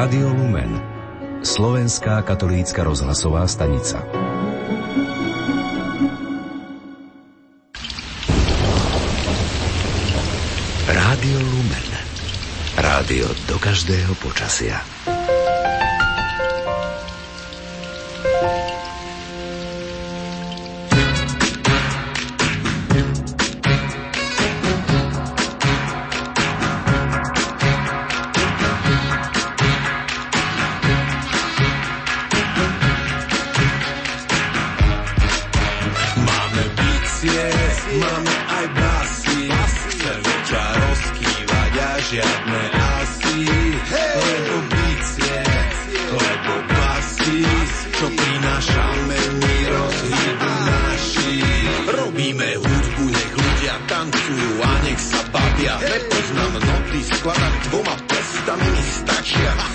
Rádio Lumen. Slovenská katolícka rozhlasová stanica. Rádio Lumen. Rádio do každého počasia. pokladaných dvoma prstami mi stačia.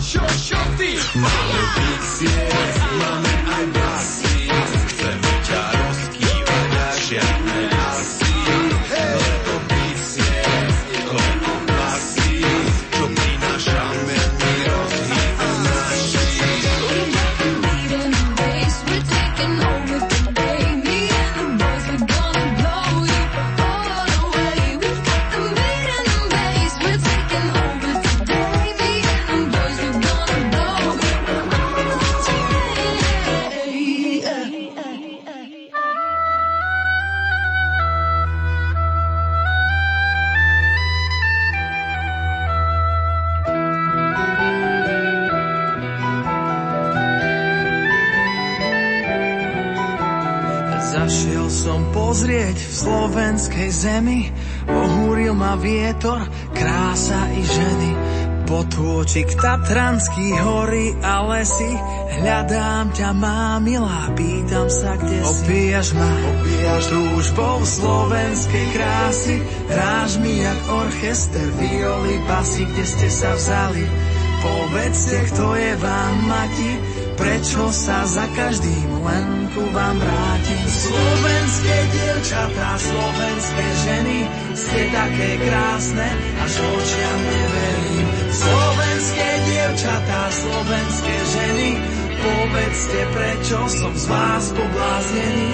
Show, show, zemi, ohúril ma vietor, krása i ženy. Potôčik Tatranský hory a lesy, hľadám ťa, má milá, pýtam sa, kde si. Opíjaš ma, opíjaš túžbou slovenskej krásy, hráš mi jak orchester, violy, basy, kde ste sa vzali. Povedzte, kto je vám mati, prečo sa za každým len ku vám vrátim. Slovenské dievčatá, slovenské ženy, ste také krásne, až očiam neverím. Slovenské dievčatá, slovenské ženy, povedzte, prečo som z vás pobláznený.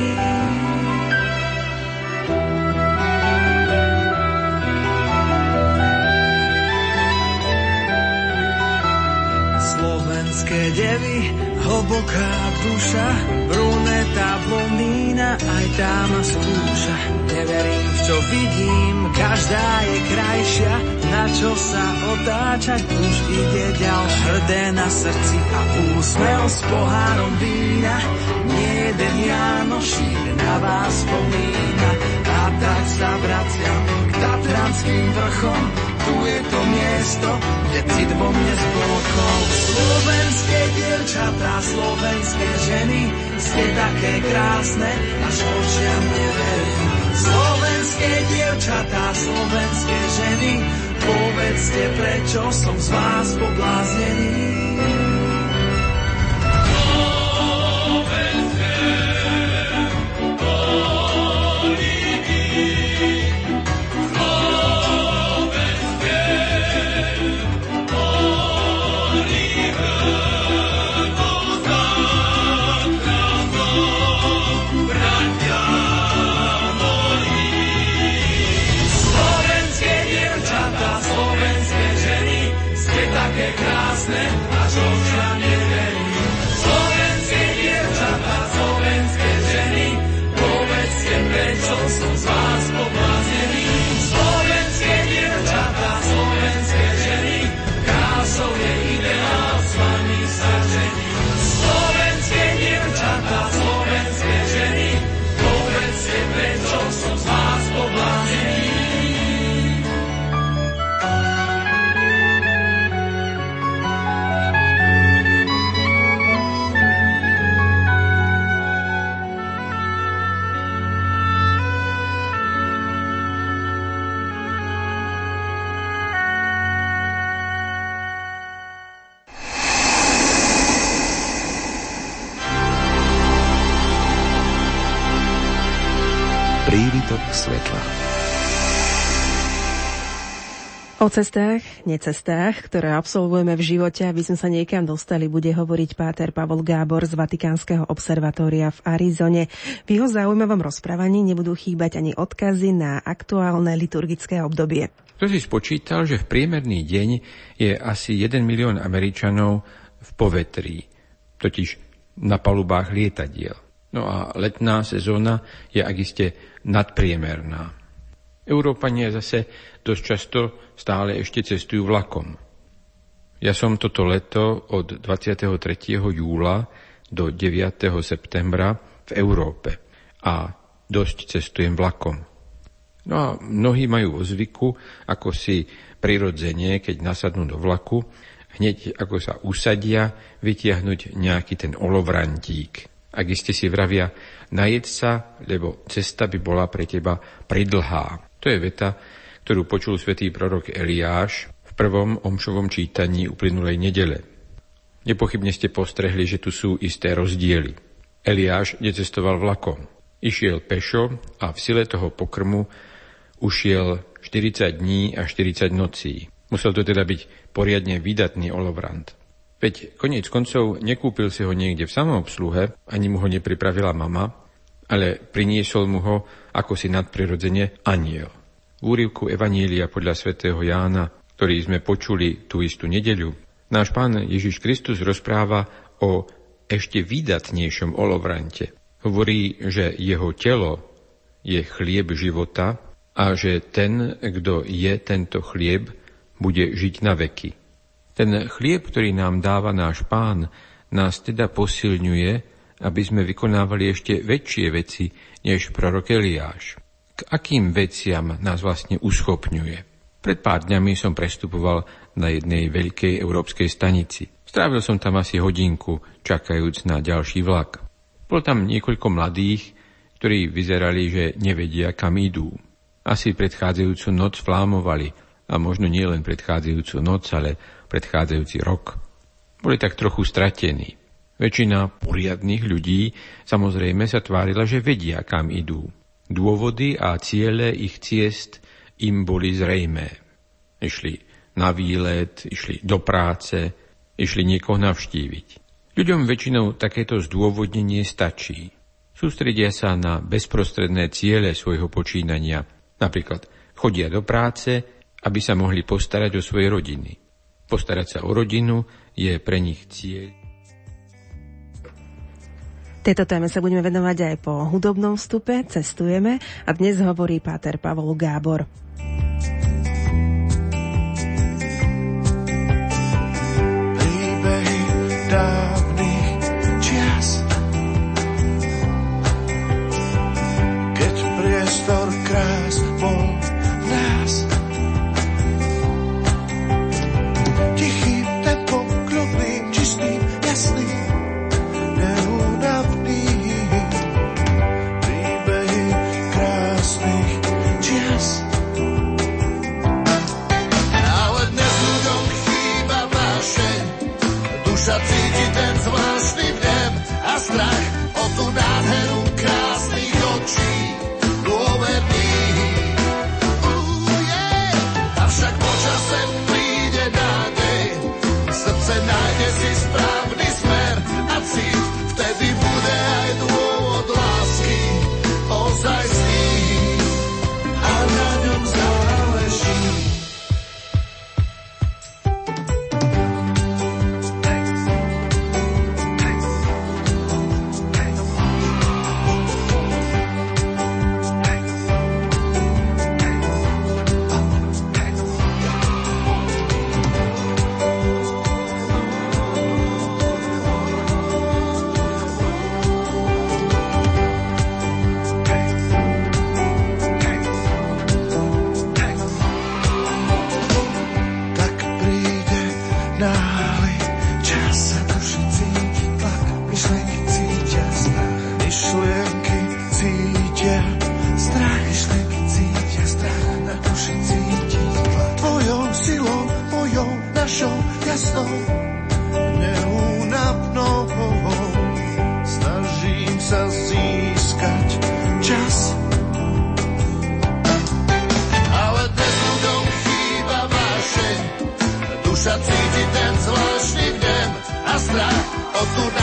Slovenské devy, hlboká duša, bruneta, blondína, aj tá ma skúša. Neverím, v čo vidím, každá je krajšia, na čo sa otáčať už ide ďalšia. Hrdé na srdci a úsmev s pohárom vína, nie jeden Janošík na vás spomína. A tak sa vraciam k Tatranským vrchom, je to miesto, kde cit vo mne zblokol. Slovenské dievčatá, slovenské ženy, ste také krásne, až očiam neverím. Slovenské dievčatá, slovenské ženy, povedzte, prečo som z vás pobláznený. O cestách, necestách, ktoré absolvujeme v živote, aby sme sa niekam dostali, bude hovoriť páter Pavol Gábor z Vatikánskeho observatória v Arizone. V jeho zaujímavom rozprávaní nebudú chýbať ani odkazy na aktuálne liturgické obdobie. Kto si spočítal, že v priemerný deň je asi 1 milión Američanov v povetrí, totiž na palubách lietadiel. No a letná sezóna je ak iste nadpriemerná. Európania zase dosť často stále ešte cestujú vlakom. Ja som toto leto od 23. júla do 9. septembra v Európe a dosť cestujem vlakom. No a mnohí majú o zvyku, ako si prirodzene, keď nasadnú do vlaku, hneď ako sa usadia, vytiahnuť nejaký ten olovrantík. Ak iste si vravia, najed sa, lebo cesta by bola pre teba pridlhá. To je veta, ktorú počul svätý prorok Eliáš v prvom omšovom čítaní uplynulej nedele. Nepochybne ste postrehli, že tu sú isté rozdiely. Eliáš necestoval vlakom. Išiel pešo a v sile toho pokrmu ušiel 40 dní a 40 nocí. Musel to teda byť poriadne vydatný olovrant. Veď koniec koncov nekúpil si ho niekde v samoobsluhe, ani mu ho nepripravila mama, ale priniesol mu ho ako si nadprirodzene aniel. V úrivku Evanília podľa svätého Jána, ktorý sme počuli tú istú nedeľu, náš pán Ježiš Kristus rozpráva o ešte výdatnejšom olovrante. Hovorí, že jeho telo je chlieb života a že ten, kto je tento chlieb, bude žiť na veky. Ten chlieb, ktorý nám dáva náš pán, nás teda posilňuje, aby sme vykonávali ešte väčšie veci, než prorok Eliáš. K akým veciam nás vlastne uschopňuje? Pred pár dňami som prestupoval na jednej veľkej európskej stanici. Strávil som tam asi hodinku, čakajúc na ďalší vlak. Bolo tam niekoľko mladých, ktorí vyzerali, že nevedia, kam idú. Asi predchádzajúcu noc flámovali, a možno nie len predchádzajúcu noc, ale predchádzajúci rok. Boli tak trochu stratení. Väčšina poriadných ľudí samozrejme sa tvárila, že vedia, kam idú. Dôvody a ciele ich ciest im boli zrejmé. Išli na výlet, išli do práce, išli niekoho navštíviť. Ľuďom väčšinou takéto zdôvodnenie stačí. Sústredia sa na bezprostredné ciele svojho počínania. Napríklad chodia do práce, aby sa mohli postarať o svoje rodiny. Postarať sa o rodinu je pre nich cieľ Tejto téme sa budeme venovať aj po hudobnom vstupe, cestujeme a dnes hovorí páter Pavol Gábor. O tú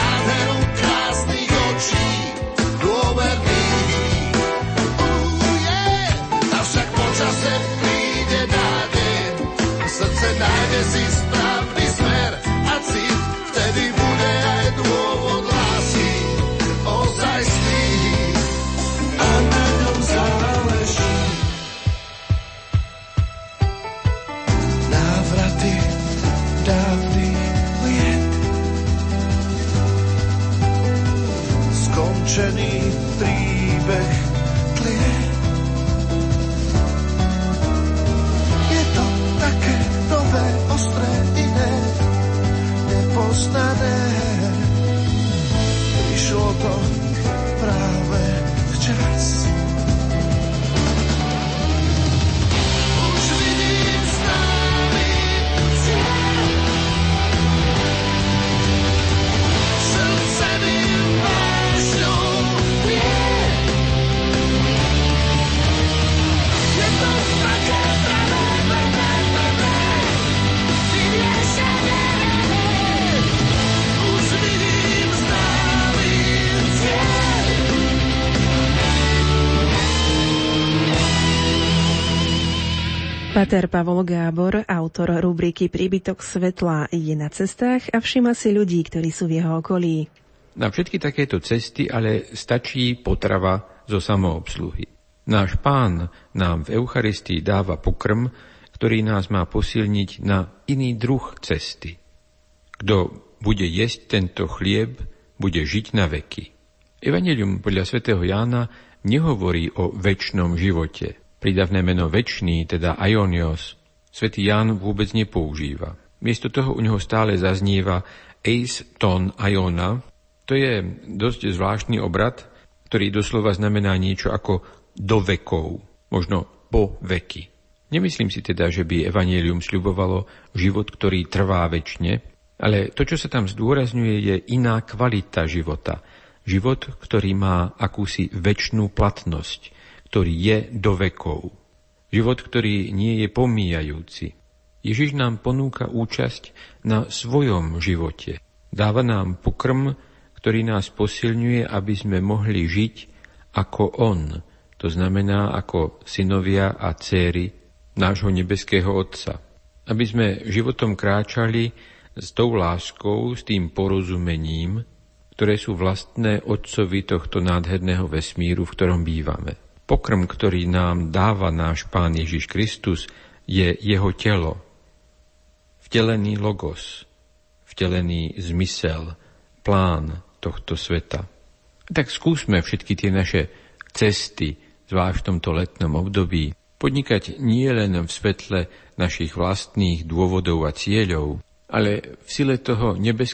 Jenny. Pater Pavol Gábor, autor rubriky Príbytok svetla, je na cestách a všima si ľudí, ktorí sú v jeho okolí. Na všetky takéto cesty ale stačí potrava zo samoobsluhy. Náš pán nám v Eucharistii dáva pokrm, ktorý nás má posilniť na iný druh cesty. Kto bude jesť tento chlieb, bude žiť na veky. Evangelium podľa svätého Jána nehovorí o väčšnom živote. Pridavné meno väčší, teda aionios, svätý Ján vôbec nepoužíva. Miesto toho u neho stále zaznieva eis ton aiona. To je dosť zvláštny obrad, ktorý doslova znamená niečo ako do vekov, možno po veky. Nemyslím si teda, že by Evangelium sľubovalo život, ktorý trvá väčšine, ale to, čo sa tam zdôrazňuje, je iná kvalita života. Život, ktorý má akúsi väčšnú platnosť, ktorý je do vekov. Život, ktorý nie je pomíjajúci. Ježiš nám ponúka účasť na svojom živote. Dáva nám pokrm, ktorý nás posilňuje, aby sme mohli žiť ako On, to znamená ako synovia a céry nášho nebeského Otca. Aby sme životom kráčali s tou láskou, s tým porozumením, ktoré sú vlastné Otcovi tohto nádherného vesmíru, v ktorom bývame. Pokrm, ktorý nám dáva náš Pán Ježiš Kristus, je jeho telo. Vtelený logos, vtelený zmysel, plán tohto sveta. Tak skúsme všetky tie naše cesty, zvlášť v tomto letnom období, podnikať nie len v svetle našich vlastných dôvodov a cieľov, ale v sile toho nebeského